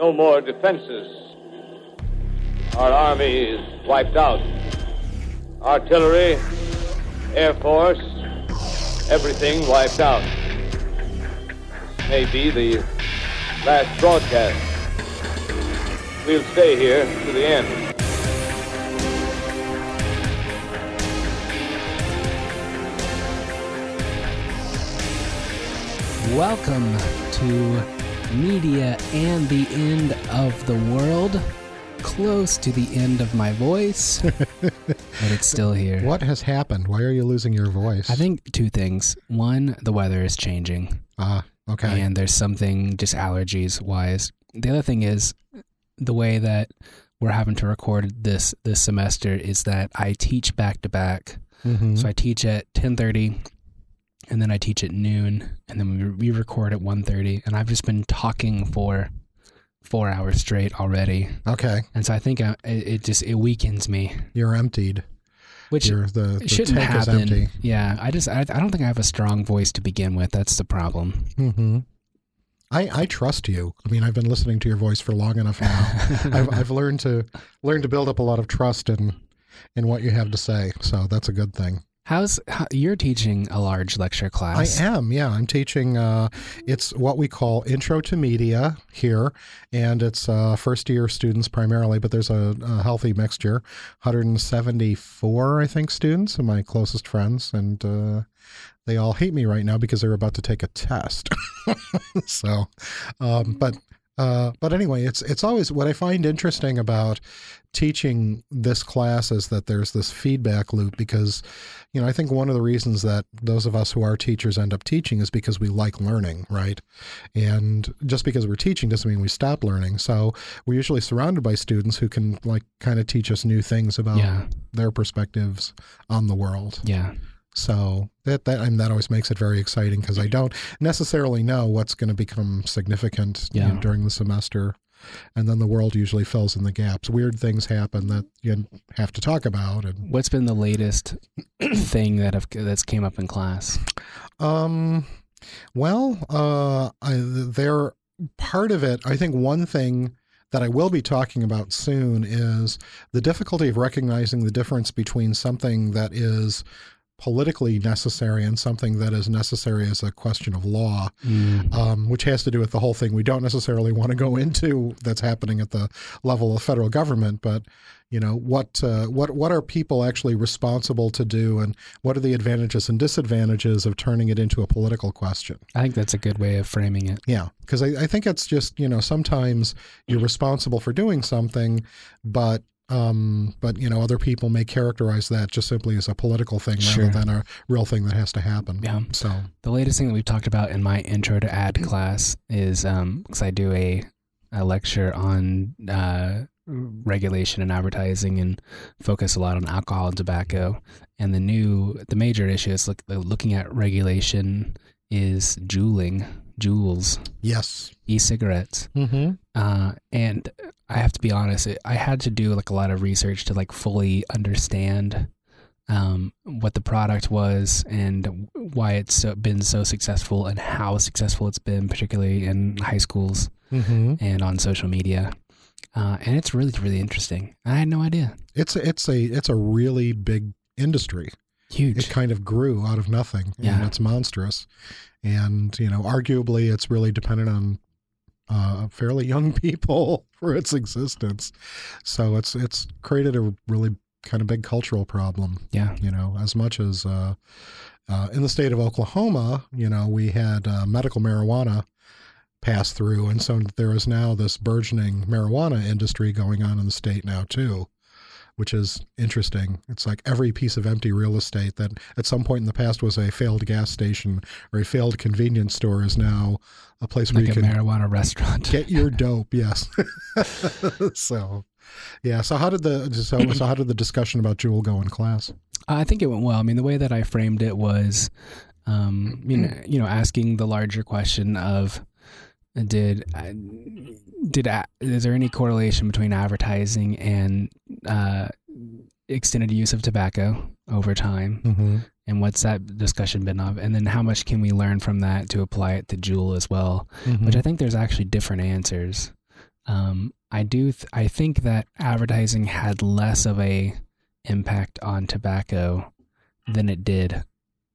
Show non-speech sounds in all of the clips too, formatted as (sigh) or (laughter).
No more defenses. Our army is wiped out. Artillery, Air Force, everything wiped out. This may be the last broadcast. We'll stay here to the end. Welcome to Media and the End of the World. Close to the end of my voice, (laughs) but it's still here. What has happened? Why are you losing your voice? I think two things. One, the weather is changing, Ah, okay. and there's something just allergies wise. The other thing is the way that we're having to record this this semester is that I teach back to back. Mhm. So I teach at 10:30 and then I teach at noon and then we we record at 1:30 and I've just been talking for 4 hours straight already. okay. And so I think I, it, it just it weakens me, You're emptied. which You're, the, the shouldn't tank is happen. empty. Yeah, I just I, I don't think I have a strong voice to begin with. That's the problem. hmm I, I trust you. I mean, I've been listening to your voice for long enough now. (laughs) I've, I've learned to learn to build up a lot of trust in in what you have to say. So that's a good thing. How's how, you're teaching a large lecture class? I am, yeah. I'm teaching. Uh, it's what we call Intro to Media here, and it's uh, first year students primarily, but there's a, a healthy mixture. 174, I think, students, are my closest friends, and uh, they all hate me right now because they're about to take a test. (laughs) so, um, but. Uh, but anyway, it's it's always what I find interesting about teaching this class is that there's this feedback loop because you know, I think one of the reasons that those of us who are teachers end up teaching is because we like learning, right? And just because we're teaching doesn't mean we stop learning. So we're usually surrounded by students who can like kind of teach us new things about yeah, their perspectives on the world. yeah, So that that I mean, that always makes it very exciting because I don't necessarily know what's going to become significant you know, during the semester. And then the world usually fills in the gaps. Weird things happen that you have to talk about, and What's been the latest thing that have that's came up in class? Um, well, uh, I, they're part of it. I think one thing that I will be talking about soon is the difficulty of recognizing the difference between something that is politically necessary and something that is necessary as a question of law, Mm, um, which has to do with the whole thing we don't necessarily want to go into that's happening at the level of federal government, but you know what uh, what what are people actually responsible to do, and what are the advantages and disadvantages of turning it into a political question? I think that's a good way of framing it. Yeah, because I, I think it's just you know sometimes you're responsible for doing something, but um, but you know other people may characterize that just simply as a political thing Sure. rather than a real thing that has to happen. Yeah. So The latest thing that we've talked about in my intro to ad class is because I do a, a lecture on uh, regulation and advertising and focus a lot on alcohol and tobacco. And the new, the major issue is look, looking at regulation is juuling, Juuls, yes. e-cigarettes. Mm-hmm. Uh, and I have to be honest, it, I had to do like a lot of research to like fully understand um, what the product was and why it's so, been so successful and how successful it's been, particularly in high schools Mm-hmm. and on social media. Uh, and it's really, really interesting. I had no idea. It's a, it's a it's a really big industry. Huge. It kind of grew out of nothing. Yeah. And it's monstrous. And, you know, arguably it's really dependent on uh, fairly young (laughs) people for its existence. So it's it's created a really kind of big cultural problem, yeah. you know, as much as uh, uh, in the state of Oklahoma, you know, we had uh, medical marijuana pass through. And so there is now this burgeoning marijuana industry going on in the state now, too which is interesting. It's like every piece of empty real estate that at some point in the past was a failed gas station or a failed convenience store is now a place where you a can marijuana restaurant. get your (laughs) dope. Yes. (laughs) so, yeah. So how did the so, so how did the discussion about Juul go in class? I think it went well. I mean, the way that I framed it was, um, you know, you know, asking the larger question of, did uh, did is there any correlation between advertising and uh, extended use of tobacco over time, Mm-hmm. and what's that discussion been of, and then how much can we learn from that to apply it to Juul as well? Mm-hmm. Which I think there's actually different answers. Um, I do. Th- I think that advertising had less of a impact on tobacco than it did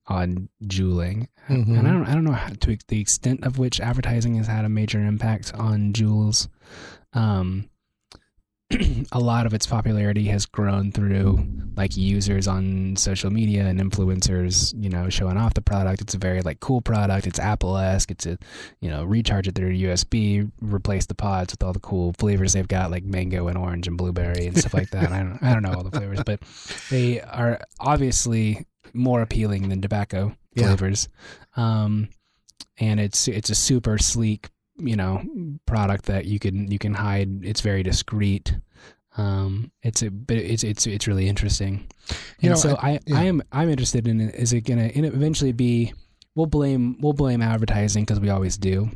on juuling. Mhm. And I don't. I don't know how, to the extent of which advertising has had a major impact on Juuls. Um, (clears throat) a lot of its popularity has grown through like users on social media and influencers, you know, showing off the product. It's a very like cool product. It's Apple esque. It's a, you know, recharge it through USB, replace the pods with all the cool flavors they've got, like mango and orange and blueberry and stuff like that. I don't, I don't know all the flavors, but they are obviously more appealing than tobacco Yeah. flavors. Um, and it's it's a super sleek, you know, product that you can you can hide. It's very discreet. Um, it's a but it's it's it's really interesting. You And know, so I- I, yeah. I am I'm interested in is it gonna in eventually be? We'll blame we'll blame advertising because we always do,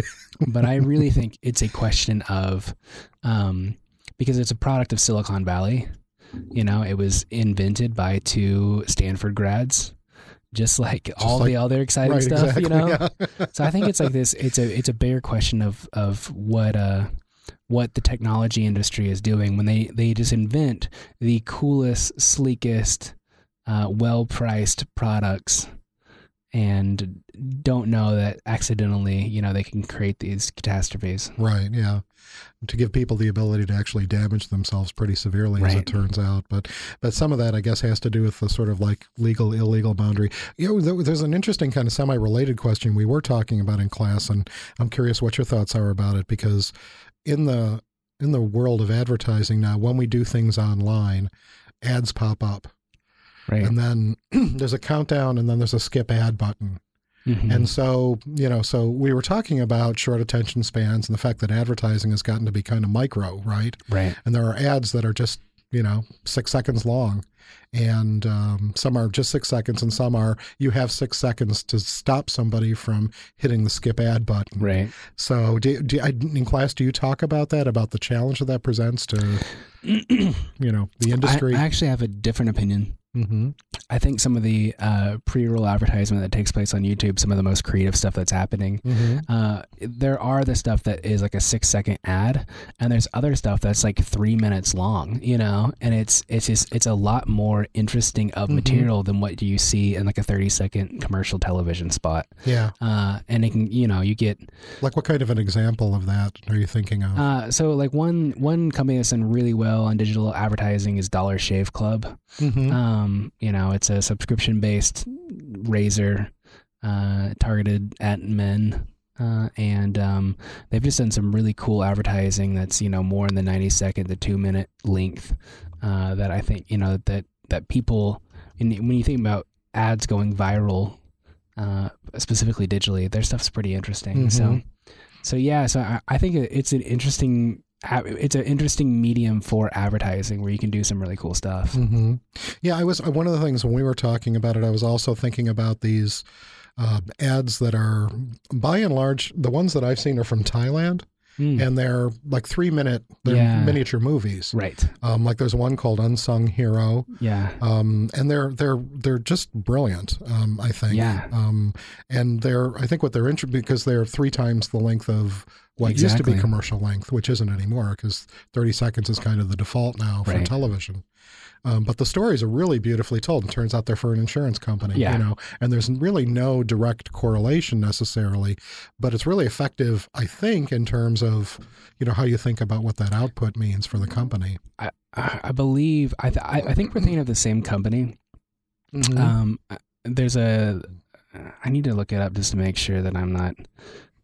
(laughs) but I really think it's a question of, um, because it's a product of Silicon Valley. You know, it was invented by two Stanford grads, just like all like- the other exciting right, stuff. exactly. You know, yeah. so I think it's like this. It's a it's a bigger question of of what uh what the technology industry is doing when they they just invent the coolest, sleekest, uh, well priced products, and don't know that accidentally you know they can create these catastrophes. Right, yeah. To give people the ability to actually damage themselves pretty severely, as it turns out. But but some of that, I guess, has to do with the sort of like legal illegal boundary. You know, there's an interesting kind of semi-related question we were talking about in class, and I'm curious what your thoughts are about it because in the in the world of advertising now, when we do things online, ads pop up, Right. and then (clears throat) there's a countdown, and then there's a skip ad button. Mhm. And so, you know, so we were talking about short attention spans and the fact that advertising has gotten to be kind of micro, right? right. And there are ads that are just, you know, six seconds long. And um, some are just six seconds, and some are you have six seconds to stop somebody from hitting the skip ad button. Right. So, do, do, in class, do you talk about that, about the challenge that that presents to, (clears throat) you know, the I, industry? I actually have a different opinion. Hmm I think some of the uh, pre-roll advertisement that takes place on YouTube, some of the most creative stuff that's happening, hmm uh, there are the stuff that is like a six second ad, and there's other stuff that's like three minutes long, you know, and it's it's just it's a lot more interesting of Mhm. material than what you see in like a thirty second commercial television spot. Yeah. Uh, and it can you know you get Like, what kind of an example of that are you thinking of? uh, so like one one company that's done really well on digital advertising is Dollar Shave Club. hmm Um, you know, it's a subscription based razor uh, targeted at men. Uh, and um, they've just done some really cool advertising that's you know more in the 90 second to two minute length uh, that I think you know that that people and when you think about ads going viral uh, specifically digitally their stuff's pretty interesting so Mhm. so yeah so I, I think it's an interesting it's an interesting medium for advertising where you can do some really cool stuff hmm Yeah, I was one of the things when we were talking about it. I was also thinking about these uh, ads that are, by and large, the ones that I've seen are from Thailand, Mm. and they're like three minute, they're Yeah. miniature movies. Right. Um, like there's one called Unsung Hero, Yeah. um, and they're they're they're just brilliant. Um, I think. Yeah. Um, and they're I think what they're interested because they're three times the length of what used to be commercial length, which isn't anymore because 30 seconds is kind of the default now for Right. television. Um, but the stories are really beautifully told. It turns out they're for an insurance company, Yeah. you know, and there's really no direct correlation necessarily, but it's really effective, I think, in terms of, you know, how you think about what that output means for the company. I, I believe I, th- I I think we're thinking of the same company. Mhm. Um, there's a I need to look it up just to make sure that I'm not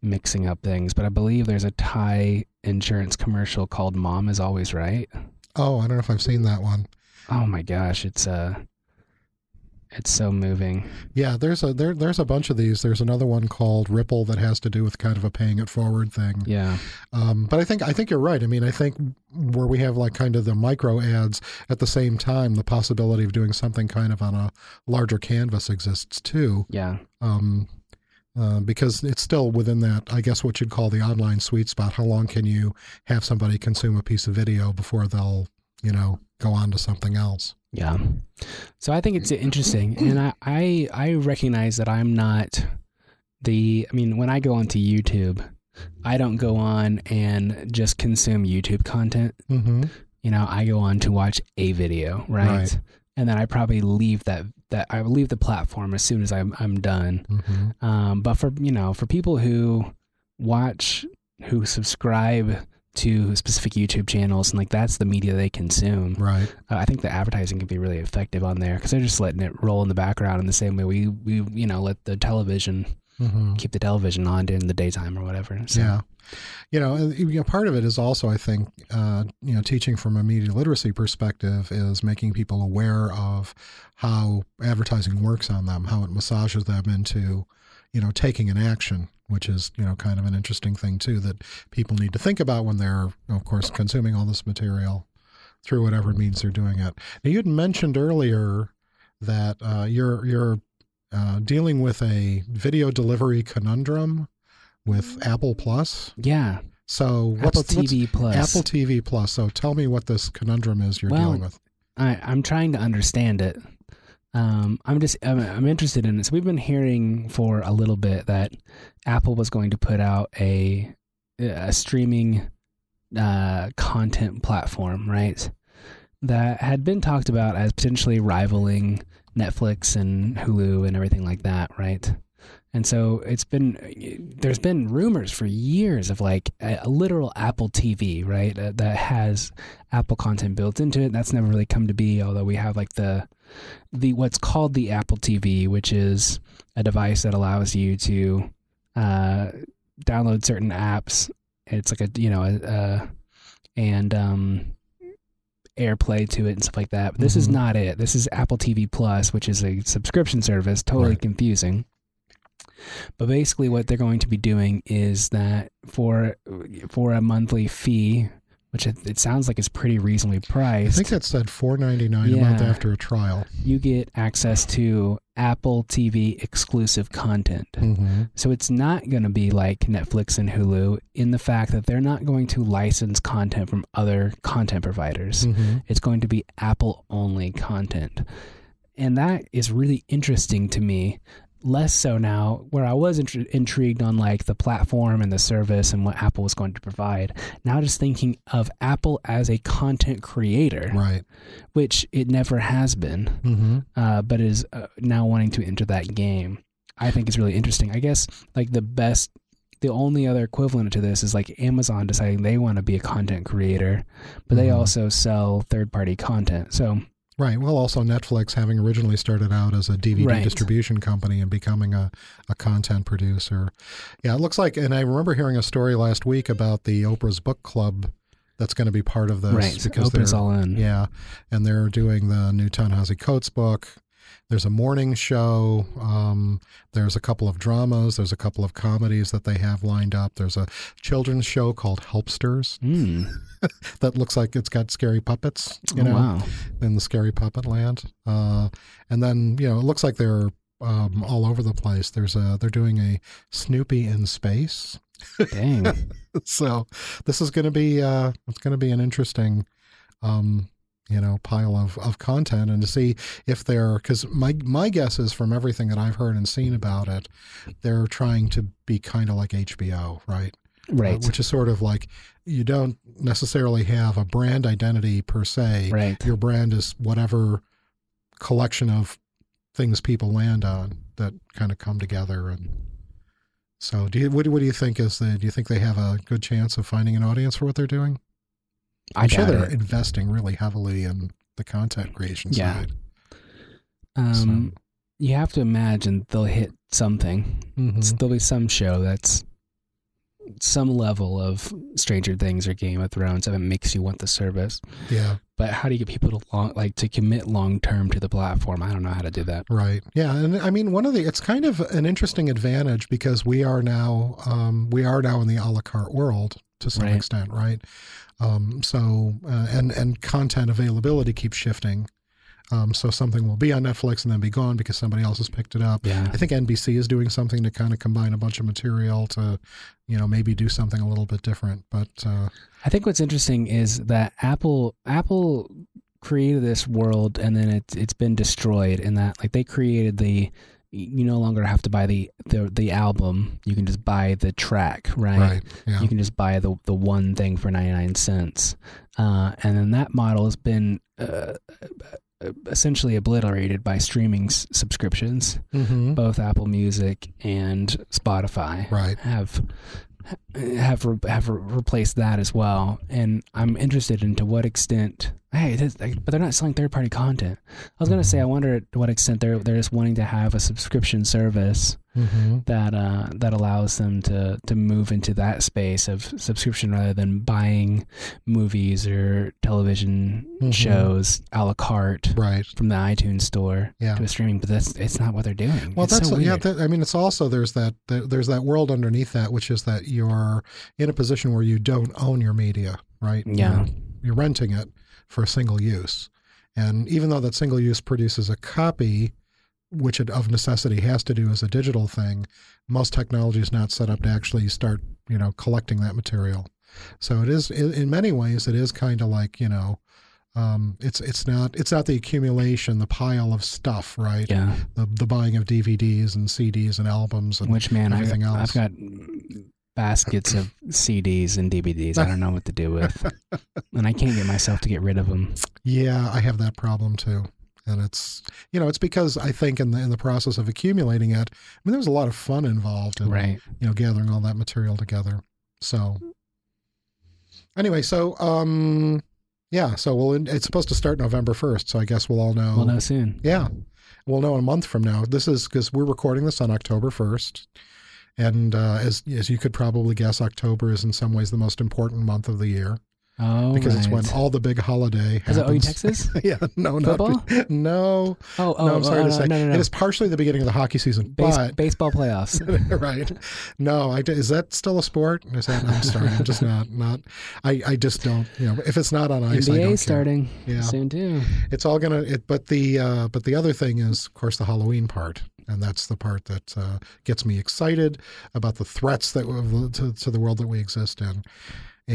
mixing up things, but I believe there's a Thai insurance commercial called "Mom is Always Right." oh, I don't know if I've seen that one. Oh my gosh, it's uh it's so moving. Yeah, there's a there there's a bunch of these. There's another one called Ripple that has to do with kind of a paying it forward thing. Yeah. Um, but I think I think you're right. I mean, I think where we have like kind of the micro ads at the same time, the possibility of doing something kind of on a larger canvas exists too. Yeah. Um, uh, because it's still within that, I guess, what you'd call the online sweet spot. How long can you have somebody consume a piece of video before they'll, you know, go on to something else? Yeah. So I think it's interesting, and I, I I recognize that I'm not the. I mean, when I go onto YouTube, I don't go on and just consume YouTube content. hmm You know, I go on to watch a video, right? Right. And then I probably leave that that I leave the platform as soon as I'm I'm done. hmm Um, but for you know, for people who watch, who subscribe to specific YouTube channels, and like that's the media they consume. Right. Uh, I think the advertising can be really effective on there because they're just letting it roll in the background in the same way we we you know let the television hmm keep the television on during the daytime or whatever. So, Yeah. You know, you know, part of it is also, I think, uh, you know, teaching from a media literacy perspective is making people aware of how advertising works on them, how it massages them into, you know, taking an action, which is, you know, kind of an interesting thing too that people need to think about when they're, of course, consuming all this material through whatever means they're doing it. Now, you had mentioned earlier that uh, you're you're uh, dealing with a video delivery conundrum with Apple Plus. yeah. So what's, Apple what's TV Plus. Apple TV Plus. So tell me what this conundrum is you're Well, dealing with. I, I'm trying to understand it. Um, I'm just I'm, I'm interested in it. So we've been hearing for a little bit that Apple was going to put out a a streaming uh, content platform, right? That had been talked about as potentially rivaling Netflix and Hulu and everything like that, right? And so it's been there's been rumors for years of like a, a literal Apple TV, right? Uh, that has Apple content built into it. That's never really come to be, although we have like the the what's called the Apple TV, which is a device that allows you to uh, download certain apps. It's like a you know a, a and um, AirPlay to it and stuff like that. But this is Mhm. not it. This is Apple TV Plus, which is a subscription service. Totally Right. confusing. But basically, what they're going to be doing is that for for a monthly fee, which it, it sounds like is pretty reasonably priced. I think it said four ninety nine a month after a trial. you get access to Apple TV exclusive content. Mm-hmm. So it's not going to be like Netflix and Hulu in the fact that they're not going to license content from other content providers. Mm-hmm. It's going to be Apple only content. And that is really interesting to me. Less so now, where I was intri- intrigued on like the platform and the service and what Apple was going to provide. Now, just thinking of Apple as a content creator, Right. which it never has been Mm-hmm. uh, but is uh, now wanting to enter that game. I think is really interesting. I guess like the best, the only other equivalent to this is like Amazon deciding they want to be a content creator, but they Mhm. also sell third party content. So Right. Well, also Netflix, having originally started out as a DVD Right. distribution company and becoming a, a content producer. Yeah, it looks like, and I remember hearing a story last week about the Oprah's Book Club that's going to be part of this right, because Oprah's all in. yeah, and they're doing the new Ta-Nehisi Coates book. There's a morning show. Um, there's a couple of dramas. There's a couple of comedies that they have lined up. There's a children's show called Helpsters Mm. (laughs) that looks like it's got scary puppets. You oh, know, wow. in the scary puppet land. Uh, and then you know it looks like they're um, all over the place. There's a they're doing a Snoopy in space. Dang. (laughs) so this is going to be uh, it's going to be an interesting um, you know pile of, of content and to see if they're because my my guess is from everything that I've heard and seen about it, they're trying to be kind of like HBO, right? Uh, Right. which is sort of like you don't necessarily have a brand identity per se right. your brand is whatever collection of things people land on that kind of come together and so do you what, do- what do you think is the do you think they have a good chance of finding an audience for what they're doing I i'm sure they're it. investing really heavily in the content creation Yeah. side Um, you have to imagine they'll hit something. Mhm. There'll be some show that's some level of Stranger Things or Game of Thrones that makes you want the service. yeah But how do you get people to long, like to commit long term to the platform? I don't know how to do that. Right. Yeah, and I mean one of the it's kind of an interesting advantage because we are now um, we are now in the a la carte world to some Right. extent, right? Um, so uh, and and content availability keeps shifting. Um, so something will be on Netflix and then be gone because somebody else has picked it up. Yeah. I think NBC is doing something to kind of combine a bunch of material to, you know, maybe do something a little bit different. But uh, I think what's interesting is that Apple Apple created this world and then it's it's been destroyed in that like they created the you no longer have to buy the, the the album. You can just buy the track, right? Right. Yeah. You can just buy the the one thing for ninety nine cents, uh, and then that model has been uh, essentially obliterated by streaming s- subscriptions. hmm Both Apple Music and Spotify Right. have have re- have re- replaced that as well. And I'm interested into what extent. Hey, it is, like, but they're not selling third party content. I was gonna say, I wonder to what extent they're they're just wanting to have a subscription service hmm that uh, that allows them to to move into that space of subscription rather than buying movies or television Mhm. shows a la carte Right. from the iTunes store Yeah. to a streaming. But that's it's not what they're doing. Well, It's that's so yeah. That, I mean, it's also there's that there's that world underneath that, which is that you're in a position where you don't own your media, right? Yeah. You're, you're renting it for a single use, and even though that single use produces a copy, which it of necessity has to do as a digital thing, most technology is not set up to actually start, you know, collecting that material. So it is in, many ways it is kind of like you know. Um, it's it's not it's not the accumulation, the pile of stuff, right? yeah. the the buying of DVDs and CDs and albums and Which man, I, everything else. I've got baskets of CDs and DVDs. I don't know what to do with, (laughs) and I can't get myself to get rid of them. yeah, I have that problem too. And it's you know it's because I think in the in the process of accumulating it, I mean there's a lot of fun involved in Right. you know gathering all that material together. So anyway, so um yeah, so we'll it's supposed to start November first, so I guess we'll all know. We'll know soon. Yeah, we'll know a month from now. This is because we're recording this on October first, and uh, as as you could probably guess, October is in some ways the most important month of the year Oh, because it's when all the big holiday Is it OU. Texas? (laughs) yeah, no, Football? not no, Oh, oh, no. I'm sorry oh, to no, say, no, no, it is partially the beginning of the hockey season, Base, but (laughs) baseball playoffs. (laughs) right. No, I, is that still a sport? Is that, I'm sorry, I'm just not not. I, I just don't. You know, if it's not on ice, I don't care. NBA starting Yeah. soon too. It's all gonna. It, but the uh, but the other thing is, of course, the Halloween part, and that's the part that uh, gets me excited about the threats that to, to the world that we exist in,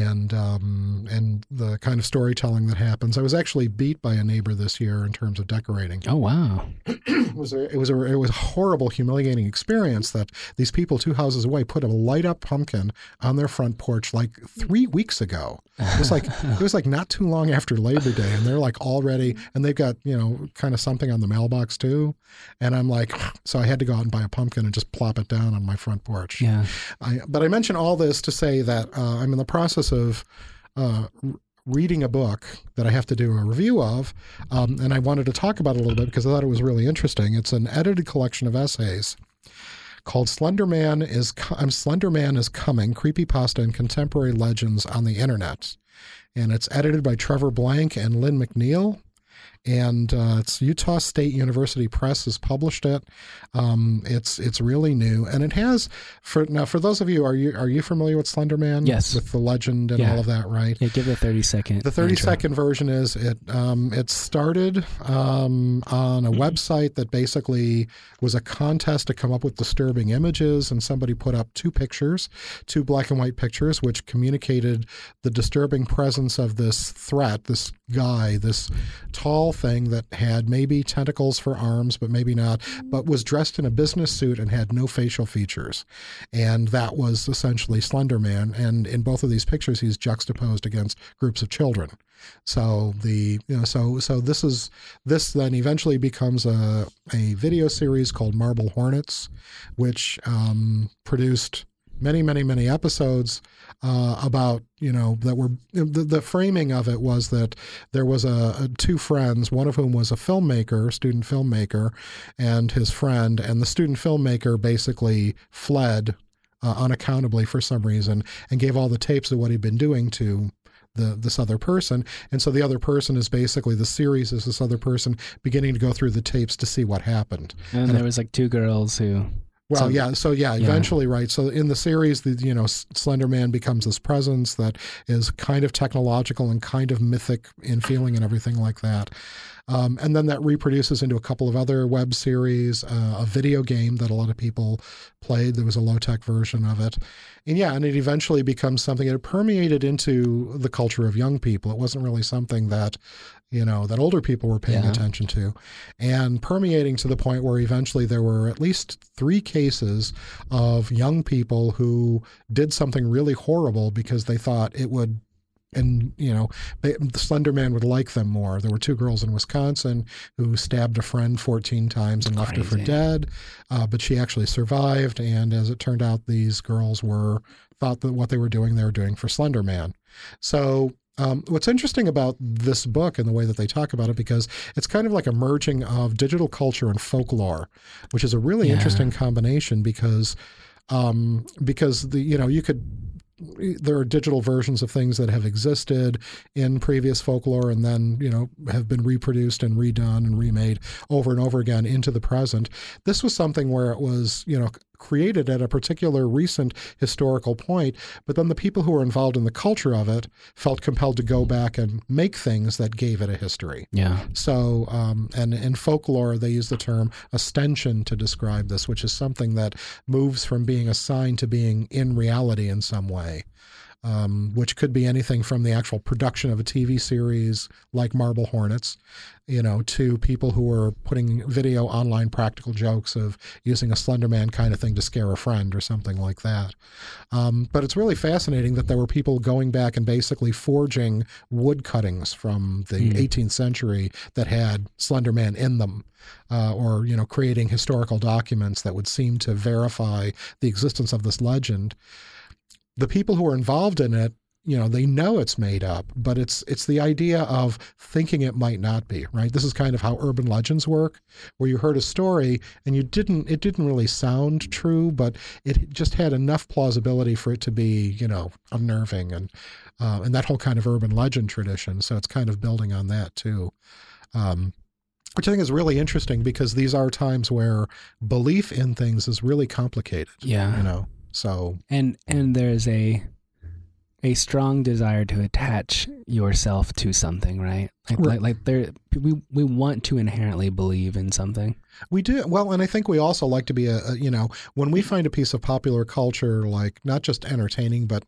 and um, and the kind of storytelling that happens. I was actually beat by a neighbor this year in terms of decorating. Oh wow. It was a, it was a, it was a horrible, humiliating experience that these people two houses away put a light up pumpkin on their front porch like three weeks ago. It was like it was like not too long after Labor Day, and they're like already, and they've got you know kind of something on the mailbox too, and I'm like, (sighs) so I had to go out and buy a pumpkin and just plop it down on my front porch. Yeah. I, but I mention all this to say that uh, I'm in the process of uh, reading a book that I have to do a review of, um, and I wanted to talk about it a little bit because I thought it was really interesting. It's an edited collection of essays called Slender Man is um, Slender Man is Coming: Creepypasta and Contemporary Legends on the Internet, and it's edited by Trevor Blank and Lynne McNeill. And uh, it's Utah State University Press has published it. Um, it's it's really new, and it has for now. For those of you, are you are you familiar with Slender Man? Yes. with the legend and Yeah. all of that, right? Yeah. Give it a thirty second. The 30 intro. second version is it um, it started um, on a website that basically was a contest to come up with disturbing images and somebody put up two pictures two black and white pictures which communicated the disturbing presence of this threat this guy this tall thing that had maybe tentacles for arms but maybe not but was dressed in a business suit and had no facial features. And that was essentially slender man. And in both of these pictures he's juxtaposed against groups of children. So the you know so so this is this then eventually becomes a a video series called marble hornets which um, produced many many many episodes uh, about you know that were the, the framing of it was that there was a, a two friends one of whom was a filmmaker student filmmaker and his friend and the student filmmaker basically fled uh, unaccountably for some reason and gave all the tapes of what he'd been doing to the this other person and so the other person is basically the series is this other person beginning to go through the tapes to see what happened And there was like two girls who. Well, So- yeah. So yeah, yeah. eventually, right. So in the series, the you know Slender Man becomes this presence that is kind of technological and kind of mythic in feeling and everything like that. Um, and then that reproduces into a couple of other web series, uh, a video game that a lot of people played. There was a low tech version of it, and yeah, and it eventually becomes something that permeated into the culture of young people. It wasn't really something that you know, that older people were paying Yeah. attention to, and permeating to the point where eventually there were at least three cases of young people who did something really horrible because they thought it would. And you know, they, the Slender Man would like them more. There were two girls in Wisconsin who stabbed a friend 14 times and left her for dead, uh, but she actually survived. And as it turned out, these girls were thought that what they were doing, they were doing for Slender Man. So um, what's interesting about this book and the way that they talk about it, because it's kind of like a merging of digital culture and folklore, which is a really Yeah. interesting combination because um, because the you know you could there are digital versions of things that have existed in previous folklore and then you know have been reproduced and redone and remade over and over again into the present this was something where it was you know created at a particular recent historical point but then the people who were involved in the culture of it felt compelled to go back and make things that gave it a history Yeah. so, um, and in folklore, they use the term ostension to describe this, which is something that moves from being a sign to being in reality in some way. Um, which could be anything from the actual production of a TV series like Marble Hornets, you know, to people who are putting video online practical jokes of using a Slenderman kind of thing to scare a friend or something like that. Um, but it's really fascinating that there were people going back and basically forging wood cuttings from the 18th century that had Slenderman in them, uh, or you know, creating historical documents that would seem to verify the existence of this legend. The people who are involved in it, you know, they know it's made up, but it's it's the idea of thinking it might not be right. This is kind of how urban legends work, where you heard a story and you didn't it didn't really sound true, but it just had enough plausibility for it to be you know unnerving and uh, and that whole kind of urban legend tradition. So it's kind of building on that too. Um, which I think is really interesting because these are times where belief in things is really complicated. Yeah. You know, so and and there's a a strong desire to attach yourself to something right? Like Right. like, like there we we want to inherently believe in something. We do. Well, and I think we also like to be a, a you know when we find a piece of popular culture like not just entertaining but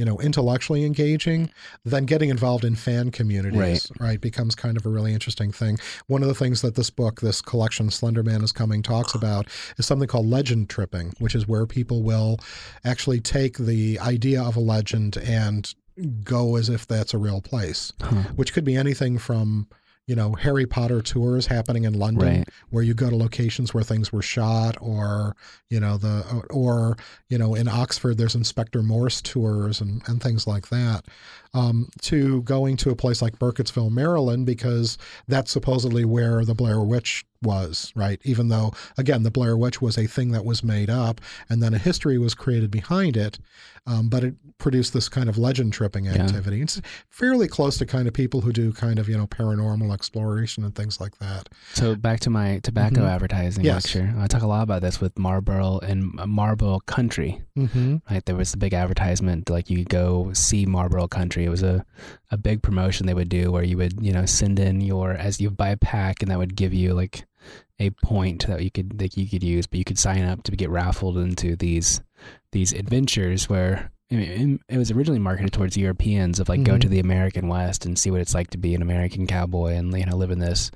you know intellectually engaging then getting involved in fan communities right. becomes kind of a really interesting thing one of the things that this book this collection slenderman is coming talks about is something called legend tripping which is where people will actually take the idea of a legend and go as if that's a real place Huh. which could be anything from you know harry potter tours happening in london Right. where you go to locations where things were shot or you know the or you know in oxford there's inspector morse tours and, and things like that um, to going to a place like burkittsville maryland because that's supposedly where the blair witch was right even though again the blair witch was a thing that was made up and then a history was created behind it um, but it produced this kind of legend tripping activity it's fairly close to kind of people who do kind of you know paranormal exploration and things like that so back to my tobacco Mhm. advertising Yes. lecture i talk a lot about this with marlboro and marlboro country mm-hmm. right there was the big advertisement like you go see marlboro country it was a, a big promotion they would do where you would you know send in your as you buy a pack and that would give you like a point that you could that you could use but you could sign up to get raffled into these these adventures where I mean, it was originally marketed towards Europeans of like go Mhm. to the American West and see what it's like to be an American cowboy and you know live in this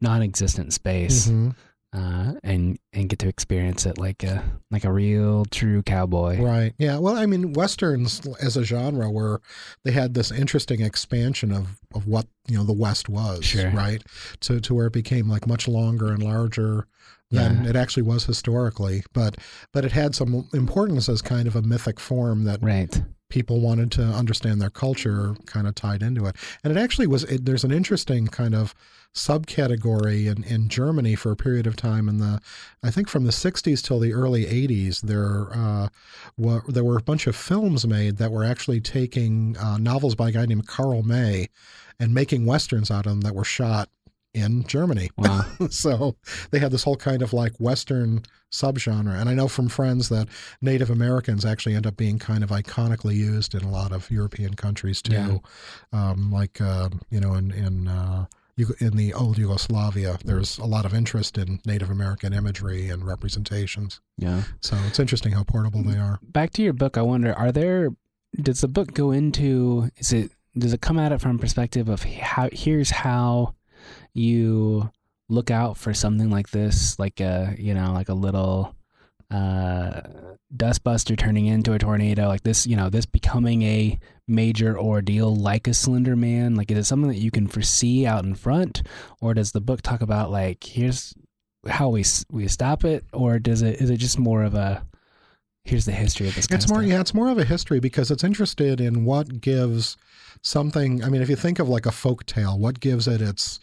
non-existent space Mhm. Uh, and and get to experience it like a like a real true cowboy. Right. Yeah. Well, I mean, westerns as a genre were they had this interesting expansion of of what you know the West was. Sure. Right. To to where it became like much longer and larger than Yeah. it actually was historically. But but it had some importance as kind of a mythic form that Right. people wanted to understand their culture kind of tied into it. And it actually was, it, there's an interesting kind of subcategory in, in Germany for a period of time in the, I think from the 60s till the early 80s, there, uh, were, there were a bunch of films made that were actually taking uh, novels by a guy named Karl May and making westerns out of them that were shot in Germany. Wow. (laughs) so they had this whole kind of like Western subgenre. And I know from friends that Native Americans actually end up being kind of iconically used in a lot of European countries too. Yeah. Um, like, uh, you know, in, in, uh, in the old Yugoslavia, there's a lot of interest in Native American imagery and representations. yeah. So it's interesting how portable they are. Back to your book, I wonder, are there does the book go into is it does it come at it from a perspective of how here's how you look out for something like this, like a you know like a little uh, dustbuster turning into a tornado, like this, you know, this becoming a major ordeal like a Slender Man? Like, is it something that you can foresee out in front, or does the book talk about like here's how we we stop it, or does it is it just more of a here's the history of this? it's more, yeah, it's more of a history because it's interested in what gives something. I mean, if you think of like a folk tale, what gives it its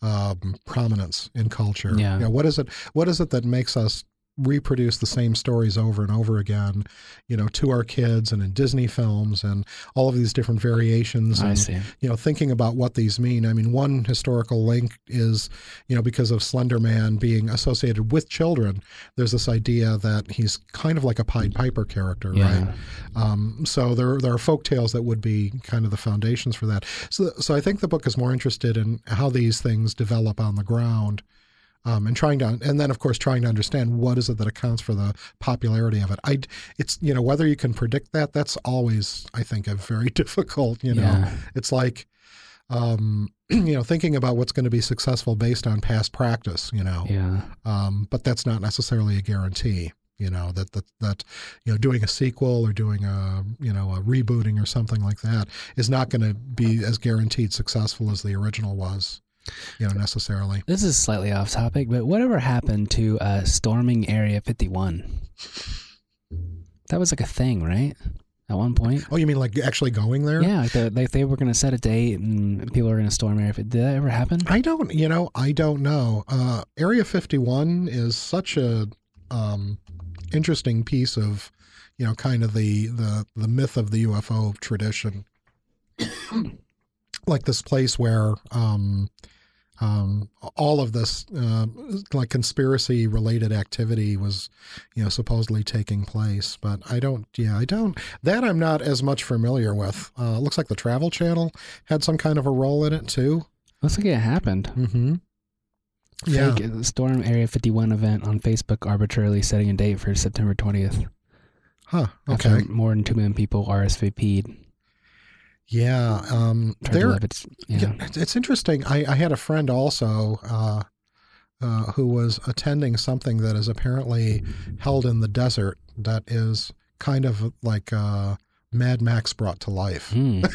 um, prominence in culture? Yeah. You know, what is it? What is it that makes us reproduce the same stories over and over again, you know, to our kids and in Disney films and all of these different variations. I and, see. You know, thinking about what these mean. I mean, one historical link is, you know, because of Slender Man being associated with children, there's this idea that he's kind of like a Pied Piper character, Yeah. right? Um, so there, there are folk tales that would be kind of the foundations for that. So, so I think the book is more interested in how these things develop on the ground um, and trying to, and then of course trying to understand what is it that accounts for the popularity of it. I, it's you know whether you can predict that. That's always I think a very (laughs) difficult. You know, Yeah. it's like, um, (clears throat) you know, thinking about what's going to be successful based on past practice. You know, Yeah. um, but that's not necessarily a guarantee. You know that that that you know doing a sequel or doing a you know a rebooting or something like that is not going to be as guaranteed successful as the original was. You know necessarily. This is slightly off topic, but whatever happened to uh, storming Area 51? That was like a thing, right? At one point. Oh, you mean like actually going there? Yeah, like they, like they were going to set a date and people were going to storm Area 51. Did that ever happen? I don't, you know, I don't know. Uh, Area 51 is such a um, interesting piece of, you know, kind of the the the myth of the UFO tradition. (coughs) like this place where um, um, all of this uh, like conspiracy related activity was, you know, supposedly taking place. But I don't, yeah, I don't. That I'm not as much familiar with. Uh, looks like the Travel Channel had some kind of a role in it too. Looks like it happened. Mm-hmm. Yeah. Fake uh, Storm Area 51 event on Facebook arbitrarily setting a date for September 20th. Huh. After Okay. more than 2 million people RSVP'd. Yeah. Um, there. its, yeah. Yeah, it's- interesting. I, I had a friend also uh, uh, who was attending something that is apparently held in the desert. That is kind of like uh, Mad Max brought to life. Hmm. (laughs)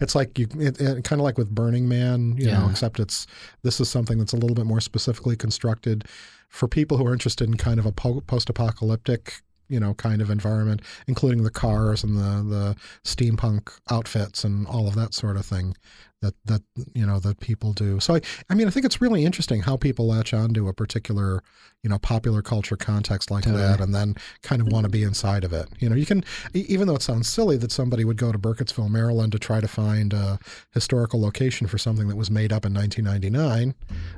It's like you, it, it, kind of like with Burning Man, you know, except it's this is something that's a little bit more specifically constructed for people who are interested in kind of a po- post-apocalyptic, you know, kind of environment, including the cars and the the steampunk outfits and all of that sort of thing that that you know that people do. So I, I mean, I think it's really interesting how people latch onto a particular, you know, popular culture context like Totally. that, and then kind of want to be inside of it. You know, you can, even though it sounds silly that somebody would go to Burkittsville, Maryland, to try to find a historical location for something that was made up in 1999,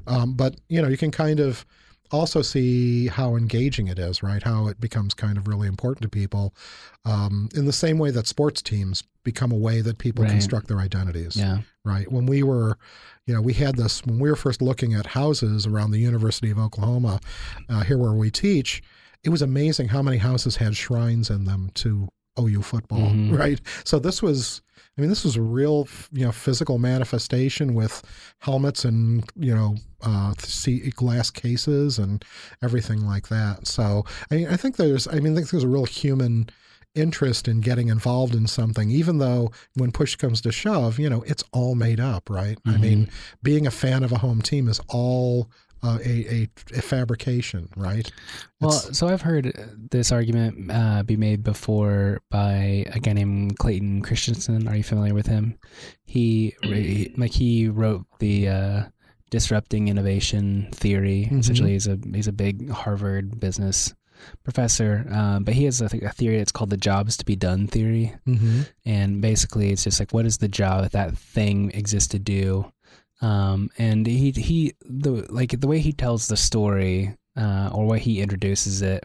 um, but you know, you can kind of also see how engaging it is, right? How it becomes kind of really important to people, um, in the same way that sports teams become a way that people Right. construct their identities Yeah. right? When we were, you know, we had this when we were first looking at houses around the University of Oklahoma, uh, here where we teach. It was amazing how many houses had shrines in them to OU football, Mhm. (laughs) right? So this was, I mean, this was a real, you know, physical manifestation with helmets and you know, uh, glass cases and everything like that. So I mean, I think there's, I mean, I think there's a real human interest in getting involved in something, even though when push comes to shove, you know, it's all made up, right? I Mhm. mean, being a fan of a home team is all uh, a, a, a fabrication, right? Well, It's- so I've heard this argument uh, be made before by a guy named Clayton Christensen. Are you familiar with him? He like he wrote the uh, disrupting innovation theory. Mhm. Essentially, he's a he's a big Harvard business professor, um, but he has a, a theory that's called the jobs to be done theory. Mhm. and basically it's just like what is the job that that thing exists to do um and he he the like the way he tells the story uh or way he introduces it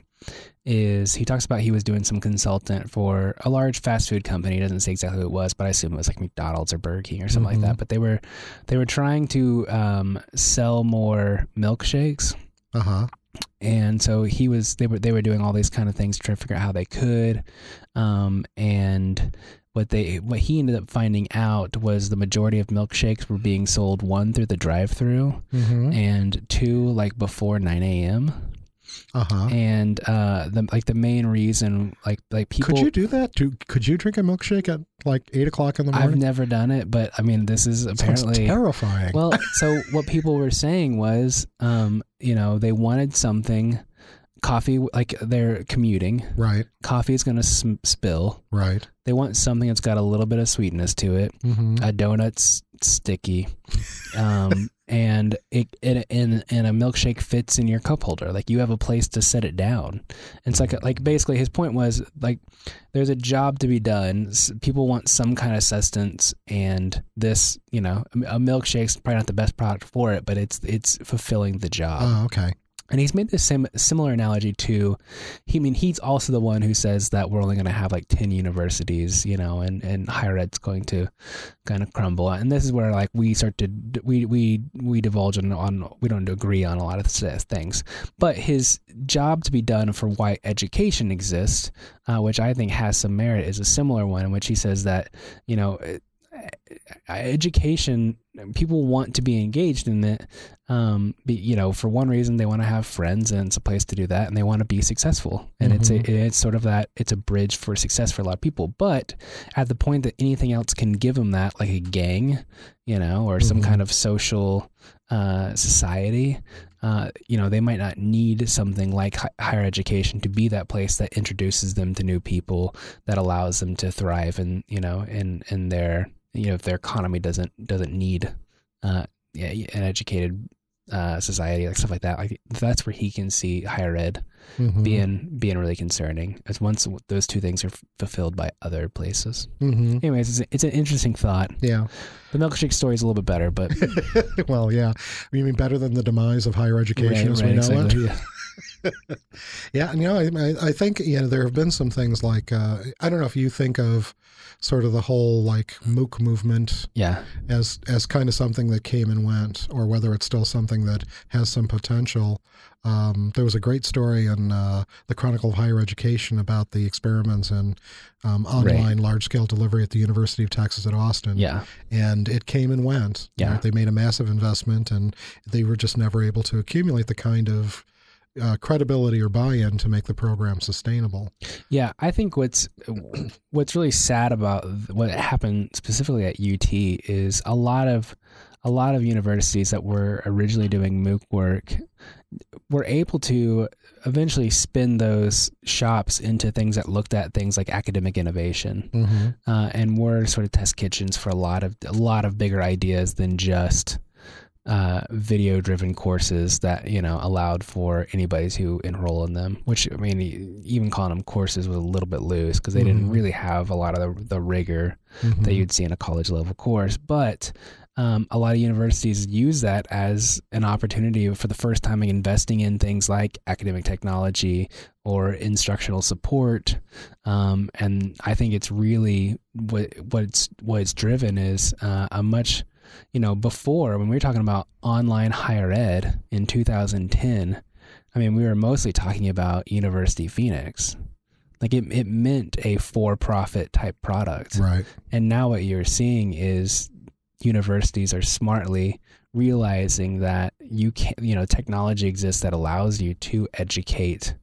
is he talks about he was doing some consultant for a large fast food company. He doesn't say exactly who it was, but I assume it was like McDonald's or Burger King or something Mhm. like that. But they were they were trying to um, sell more milkshakes Uh huh. and so he was they were they were doing all these kind of things to try to figure out how they could um and what they what he ended up finding out was the majority of milkshakes were being sold one through the drive-through Mm-hmm. and two like before 9 a.m. Uh huh. And uh, the like the main reason like like people Could you do that? Do, could you drink a milkshake at like eight o'clock in the morning I've never done it, but I mean this is Sounds apparently terrifying. well. (laughs) So what people were saying was, um, you know, they wanted something. Coffee, like they're commuting. right. Coffee is going to sm- spill. Right. They want something that's got a little bit of sweetness to it. Mm-hmm. A donut's sticky, um, (laughs) and it, it and and a milkshake fits in your cup holder. Like you have a place to set it down. And it's like like basically his point was like there's a job to be done. People want some kind of sustenance, and this you know a milkshake's probably not the best product for it, but it's it's fulfilling the job. oh, okay. And he's made this same similar analogy to, he I mean he's also the one who says that we're only going to have like ten universities, you know, and and higher ed's going to kind of crumble. And this is where like we start to we we we divulge on, on we don't agree on a lot of things. But his job to be done for why education exists, uh, which I think has some merit, is a similar one in which he says that you know. Education, people want to be engaged in it um be, you know for one reason they want to have friends and it's a place to do that and they want to be successful. And it's a, it's sort of that it's a bridge for success for a lot of people. But at the point that anything else can give them that like a gang you know or some Mhm. kind of social uh society uh, you know, they might not need something like hi- higher education to be that place that introduces them to new people, that allows them to thrive, and you know, in in their you know, if their economy doesn't doesn't need uh, yeah, an educated uh, society, like stuff like that. Like that's where he can see higher ed Mhm. being being really concerning. As once those two things are f- fulfilled by other places. Mhm. Anyways, it's, a, it's an interesting thought. Yeah. The milkshake story is a little bit better, but (laughs) well, yeah. You mean better than the demise of higher education Right, as we know exactly, it? yeah. (laughs) Yeah, and, you know, I, I think you know there have been some things like uh, I don't know if you think of sort of the whole like MOOC movement yeah, as as kind of something that came and went, or whether it's still something that has some potential. Um, there was a great story in uh, the Chronicle of Higher Education about the experiments in um, online large scale delivery at the University of Texas at Austin. yeah, and it came and went. You know, Yeah. they made a massive investment, and they were just never able to accumulate the kind of uh, credibility or buy-in to make the program sustainable. yeah. I think what's what's really sad about what happened specifically at UT is a lot of a lot of universities that were originally doing MOOC work were able to eventually spin those shops into things that looked at things like academic innovation Mm-hmm. uh, and were sort of test kitchens for a lot of a lot of bigger ideas than just uh, video driven courses that you know allowed for anybody to enroll in them. Which I mean, even calling them courses was a little bit loose because they didn't Mhm. really have a lot of the, the rigor Mm-hmm. that you'd see in a college level course. But um, a lot of universities use that as an opportunity for the first time investing in things like academic technology or instructional support. Um, and I think it's really what what's what's driven is uh, a much you know before when we were talking about online higher ed in 2010. I mean, we were mostly talking about University Phoenix. Like it, it meant a for-profit type product. Right. And now what you're seeing is universities are smartly realizing that you can you know technology exists that allows you to educate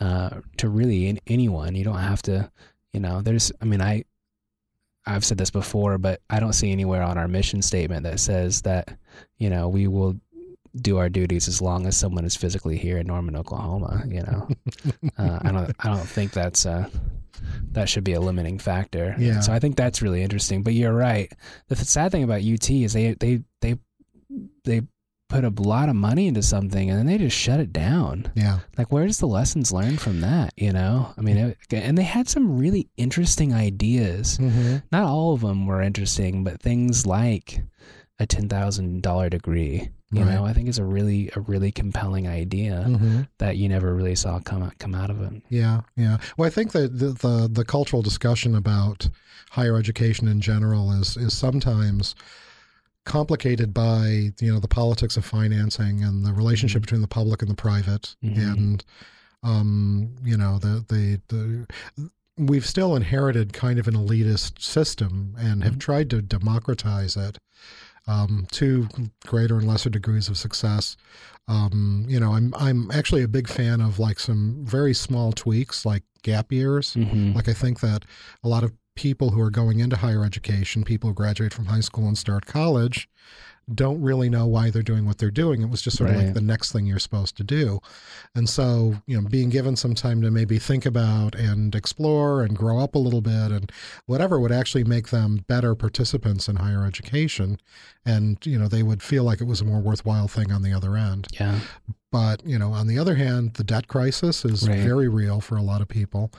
uh, to really in, anyone. You don't have to, you know. There's, I mean, I I've said this before, but I don't see anywhere on our mission statement that says that you know we will do our duties as long as someone is physically here in Norman, Oklahoma. You know, (laughs) uh, I don't I don't think that's uh, that should be a limiting factor. Yeah. So I think that's really interesting. But you're right. The sad thing about UT is they they they they put a lot of money into something and then they just shut it down. Yeah. Like, where's the lessons learned from that? You know, I mean, it, and they had some really interesting ideas. Mm-hmm. Not all of them were interesting, but things like a ten thousand dollar degree. You Right. know, I think is a really a really compelling idea Mm-hmm. that you never really saw come out, come out of it. Yeah, yeah. Well, I think that the, the the cultural discussion about higher education in general is is sometimes complicated by you know the politics of financing and the relationship Mhm. between the public and the private Mhm. and um you know the the the we've still inherited kind of an elitist system and have Mm-hmm. tried to democratize it um, to greater and lesser degrees of success. Um, you know, I'm I'm actually a big fan of like some very small tweaks, like gap years. hmm Like I think that a lot of people who are going into higher education, people who graduate from high school and start college, don't really know why they're doing what they're doing. It was just sort of like the next thing you're supposed to do. And so, you know, being given some time to maybe think about and explore and grow up a little bit and whatever would actually make them better participants in higher education. And, you know, they would feel like it was a more worthwhile thing on the other end. Yeah. But, you know, on the other hand, the debt crisis is Right. very real for a lot of people.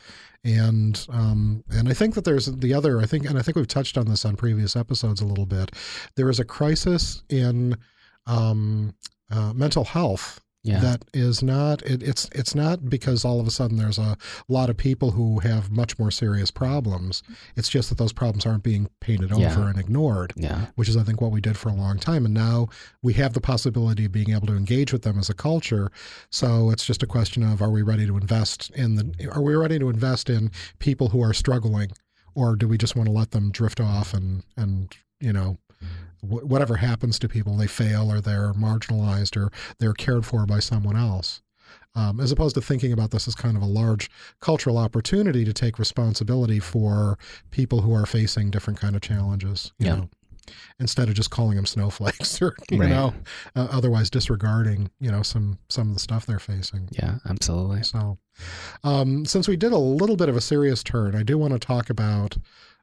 And um, and I think that there's the other I think and I think we've touched on this on previous episodes a little bit. There is a crisis in um, uh, mental health Yeah. that is not it, it's it's not because all of a sudden there's a lot of people who have much more serious problems. It's just that those problems aren't being painted over and ignored yeah. which is I think what we did for a long time. And now we have the possibility of being able to engage with them as a culture. So it's just a question of are we ready to invest in the are we ready to invest in people who are struggling, or do we just want to let them drift off and and you know wh- whatever happens to people they fail or they're marginalized or they're cared for by someone else. Um, as opposed to thinking about this as kind of a large cultural opportunity to take responsibility for people who are facing different kind of challenges. You Yeah. know, instead of just calling them snowflakes (laughs) or you Right. know, uh, otherwise disregarding you know some some of the stuff they're facing. Yeah. Absolutely. So, um, since we did a little bit of a serious turn, I do want to talk about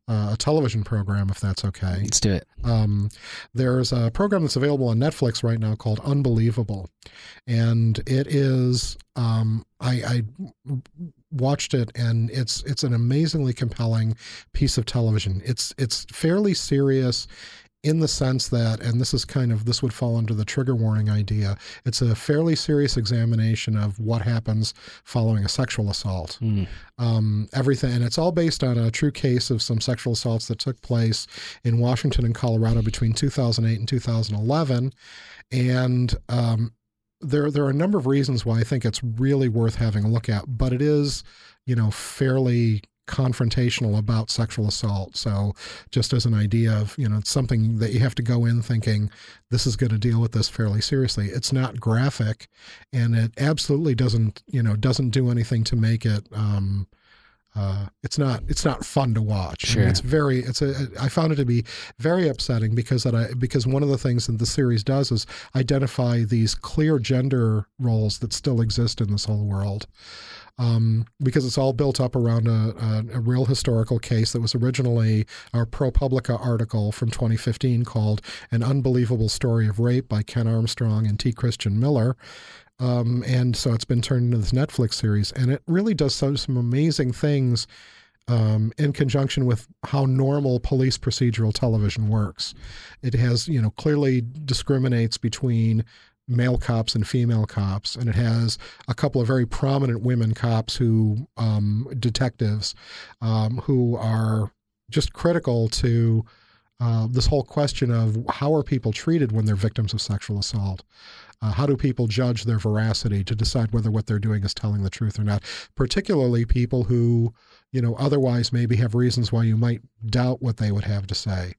uh, a television program, if that's okay. Let's do it. Um, there's a program that's available on Netflix right now called Unbelievable, and it is um, I, I watched it, and it's it's an amazingly compelling piece of television. It's it's fairly serious in the sense that, and this is kind of this would fall under the trigger warning idea. It's a fairly serious examination of what happens following a sexual assault Mm. um, everything, and it's all based on a true case of some sexual assaults that took place in Washington and Colorado between 2008 and 2011, and um, there there are a number of reasons why I think it's really worth having a look at, but it is, you know, fairly confrontational about sexual assault. So just as an idea of, you know, it's something that you have to go in thinking this is going to deal with this fairly seriously. It's not graphic and it absolutely doesn't, you know, doesn't do anything to make it um uh, it's not it's not fun to watch. I mean, it's very it's a I found it to be very upsetting because that I because one of the things that the series does is identify these clear gender roles that still exist in this whole world um, because it's all built up around a, a, a real historical case that was originally a ProPublica article from 2015 called An Unbelievable Story of Rape by Ken Armstrong and T. Christian Miller. Um, and so it's been turned into this Netflix series, and it really does some, some amazing things um, in conjunction with how normal police procedural television works. It has, you know, clearly discriminates between male cops and female cops, and it has a couple of very prominent women cops who, um, detectives, um, who are just critical to uh, this whole question of how are people treated when they're victims of sexual assault. Uh, how do people judge their veracity to decide whether what they're doing is telling the truth or not? Particularly people who, you know, otherwise maybe have reasons why you might doubt what they would have to say,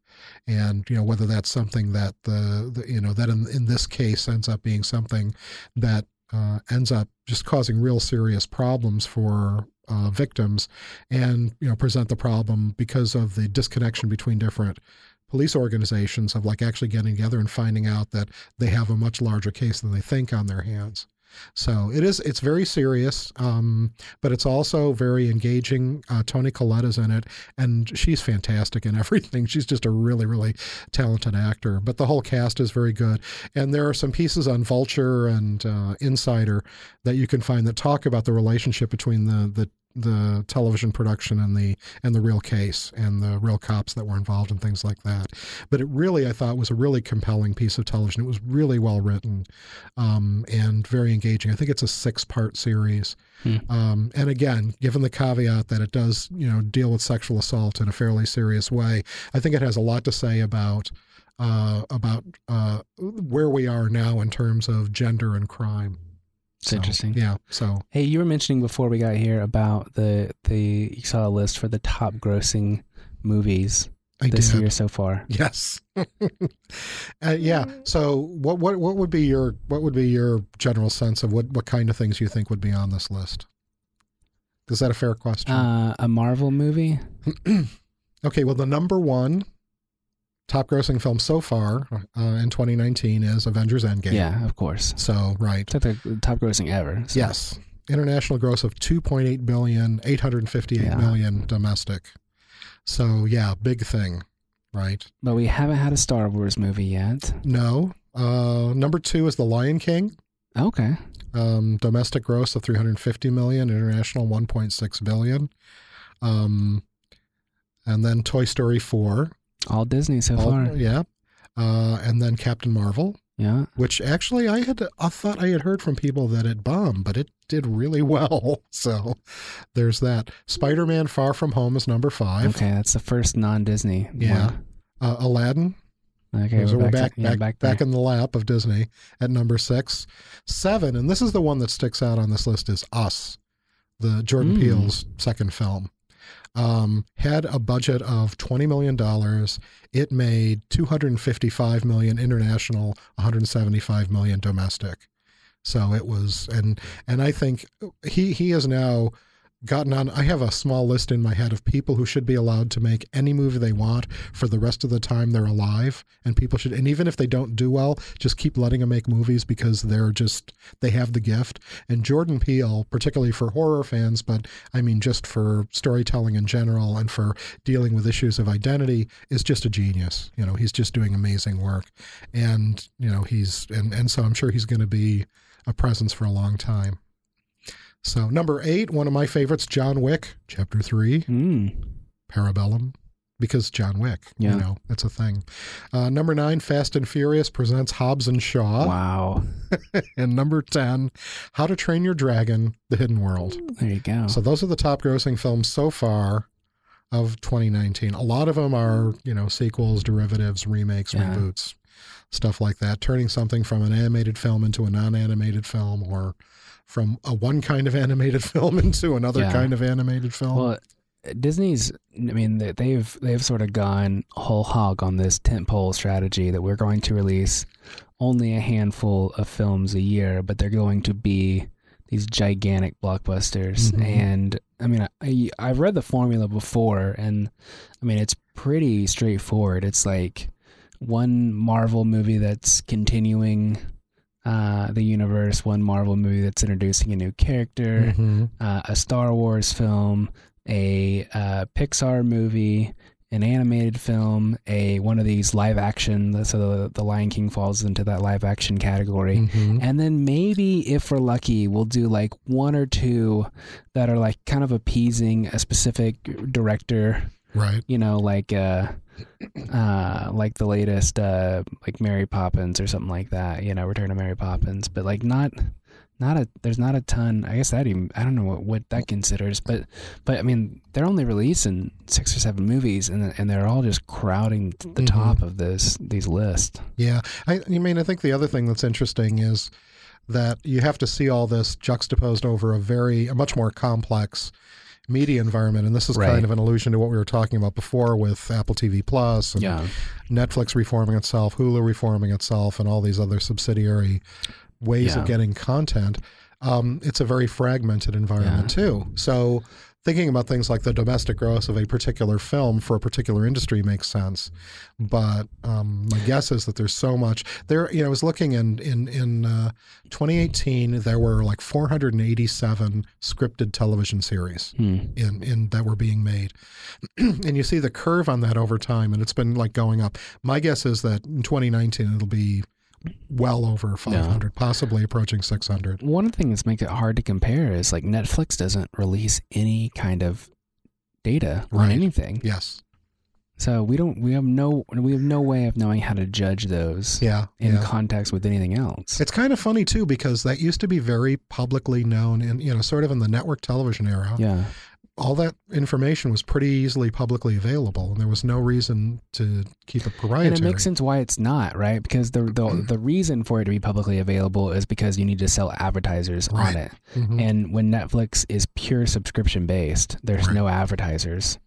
and you know whether that's something that the, the you know that in in this case ends up being something that uh, ends up just causing real serious problems for uh, victims, and you know present the problem because of the disconnection between different police organizations of like actually getting together and finding out that they have a much larger case than they think on their hands. So it is. It's very serious, um, but it's also very engaging. Uh, Toni Collette is in it, and she's fantastic in (laughs) everything. She's just a really, really talented actor. But the whole cast is very good, and there are some pieces on Vulture and uh, Insider that you can find that talk about the relationship between the the the television production and the and the real case and the real cops that were involved and things like that. But it really, I thought, was a really compelling piece of television. It was really well written um, and very engaging. I think it's a six part series. Hmm. Um, and again, given the caveat that it does, you know, deal with sexual assault in a fairly serious way, I think it has a lot to say about uh, about uh, where we are now in terms of gender and crime. It's interesting. Yeah. So Hey, you were mentioning before we got here about the the you saw a list for the top grossing movies I this did. year so far. Yes. (laughs) uh, yeah. So what what what would be your what would be your general sense of what what kind of things you think would be on this list? Is that a fair question? Uh, a Marvel movie. (clears throat) okay. Well, the number one top grossing film so far uh, in 2019 is Avengers Endgame. Yeah, of course. So right. It's like the top grossing ever. so- Yes. International gross of 2.8 billion, 858 Yeah. million domestic. So yeah, big thing, right? But we haven't had a Star Wars movie yet. No. Uh, number two is The Lion King. Okay. Um, domestic gross of 350 million, international 1.6 billion. Um, and then Toy Story 4. All Disney so All- far. yeah. Uh, and then Captain Marvel, Yeah. which actually I had I thought I had heard from people that it bombed, but it did really (laughs) well. So there's that. Spider-Man Far From Home is number five. Okay, that's the first non-Disney. Yeah. one. Uh, Aladdin Okay, so we're we're back, back to- yeah, back, back, back, in the lap of Disney at number six. Seven, and this is the one that sticks out on this list, is Us, the Jordan Mm. Peele's second film. Um, had a budget of twenty million dollars. It made two hundred and fifty-five million international, one hundred seventy-five million domestic. So it was, and and I think he he is now gotten on. I have a small list in my head of people who should be allowed to make any movie they want for the rest of the time they're alive, and people should, and even if they don't do well, just keep letting them make movies because they're just they have the gift. And Jordan Peele, particularly for horror fans, but I mean just for storytelling in general and for dealing with issues of identity, is just a genius. You know, he's just doing amazing work, and you know he's and and so I'm sure he's going to be a presence for a long time. So number eight, one of my favorites, John Wick, Chapter Three, Mm. Parabellum, because John Wick. Yeah. You know, that's a thing. Uh, number nine, Fast and Furious presents Hobbs and Shaw, Wow. (laughs) and number ten, How to Train Your Dragon: The Hidden World. There you go. So those are the top grossing films so far of 2019. A lot of them are, you know, sequels, derivatives, remakes, Yeah. reboots, stuff like that. Turning something from an animated film into a non-animated film, or from a one kind of animated (laughs) film into another Yeah. kind of animated film. Well, Disney's. I mean, they- they've they've sort of gone whole hog on this tentpole strategy that we're going to release only a handful of films a year, but they're going to be these gigantic blockbusters. Mhm. And I mean, I, I've read the formula before, and I mean, it's pretty straightforward. It's like one Marvel movie that's continuing uh, the universe, one Marvel movie that's introducing a new character Mhm. uh, a Star Wars film, a uh, Pixar movie, an animated film, a one of these live action. So the, the Lion King falls into that live action category. Mhm. And then maybe if we're lucky, we'll do like one or two that are like kind of appeasing a specific director. Right. You know, like uh, uh, like the latest uh, like Mary Poppins or something like that. You know, Return of Mary Poppins, but like not not a there's not a ton i guess that even i don't know what, what that considers but but i mean they're only releasing six or seven movies and and they're all just crowding the Mhm. top of this these lists Yeah. I, I mean, I think the other thing that's interesting is that you have to see all this juxtaposed over a very, a much more complex media environment. And this is Right. kind of an allusion to what we were talking about before with Apple TV Plus and yeah Netflix reforming itself, Hulu reforming itself, and all these other subsidiary ways Yeah. of getting content. Um, it's a very fragmented environment too. So thinking about things like the domestic gross of a particular film for a particular industry makes sense. But um, my guess is that there's so much there. You know, I was looking in in in uh, 2018, there were like 487 scripted television series hmm. in in that were being made (clears throat) and you see the curve on that over time and it's been like going up my guess is that in 2019 it'll be well over 500 possibly approaching 600 one of the things that makes it hard to compare is like netflix doesn't release any kind of data on anything. Yes. So we don't we have no we have no way of knowing how to judge those yeah in yeah. context with anything else. It's kind of funny too because that used to be very publicly known in you know sort of in the network television era. Yeah all that information was pretty easily publicly available, and there was no reason to keep it proprietary. And it makes sense why it's not, right? Because the the, the reason for it to be publicly available is because you need to sell advertisers Right. on it. Mhm. And when Netflix is pure subscription based, there's Right. no advertisers.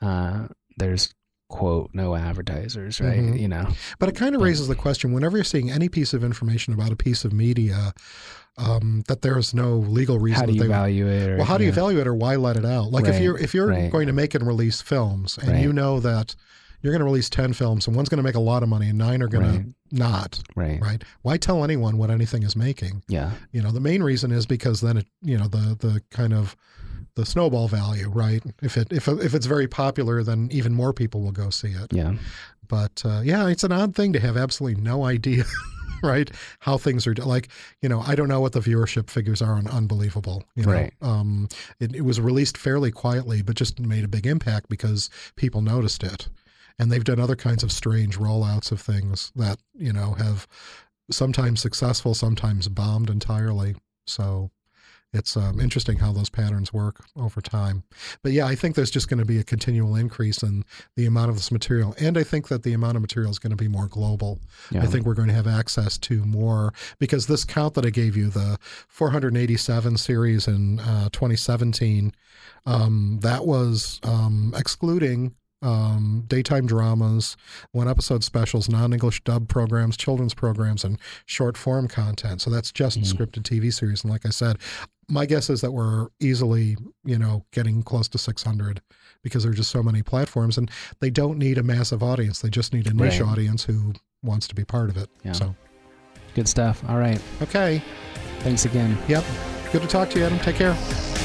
Uh, there's quote no advertisers, right? Mhm. You know, But it kind of raises the question whenever you're seeing any piece of information about a piece of media, um, that there's no legal reason how do you they value it? Or, Well, how do you yeah. value it, or why let it out? Like if you're if you're right. going to make and release films, and Right. you know that you're going to release ten films, and one's going to make a lot of money, and nine are going Right. to not, Right. right? Why tell anyone what anything is making? Yeah. You know, the main reason is because then it, you know, the the kind of the snowball value, right? If it if if it's very popular, then even more people will go see it. Yeah. But uh, yeah, it's an odd thing to have absolutely no idea, (laughs) right? How things are like. You know, I don't know what the viewership figures are on Unbelievable. You know, Right. um, it, it was released fairly quietly, but just made a big impact because people noticed it, and they've done other kinds of strange rollouts of things that you know have sometimes successful, sometimes bombed entirely. So. It's um, interesting how those patterns work over time. But yeah, I think there's just going to be a continual increase in the amount of this material. And I think that the amount of material is going to be more global. Yeah. I think we're going to have access to more because this count that I gave you, the 487 series in uh, 2017, um, that was um, excluding um, daytime dramas, one episode specials, non English dub programs, children's programs, and short form content. So that's just Mhm. scripted TV series. And like I said, my guess is that we're easily, you know, getting close to 600 because there are just so many platforms and they don't need a massive audience. They just need a niche Right. audience who wants to be part of it. Yeah. So, Good stuff. All right. okay. Thanks again. Yep. Good to talk to you, Adam. Take care.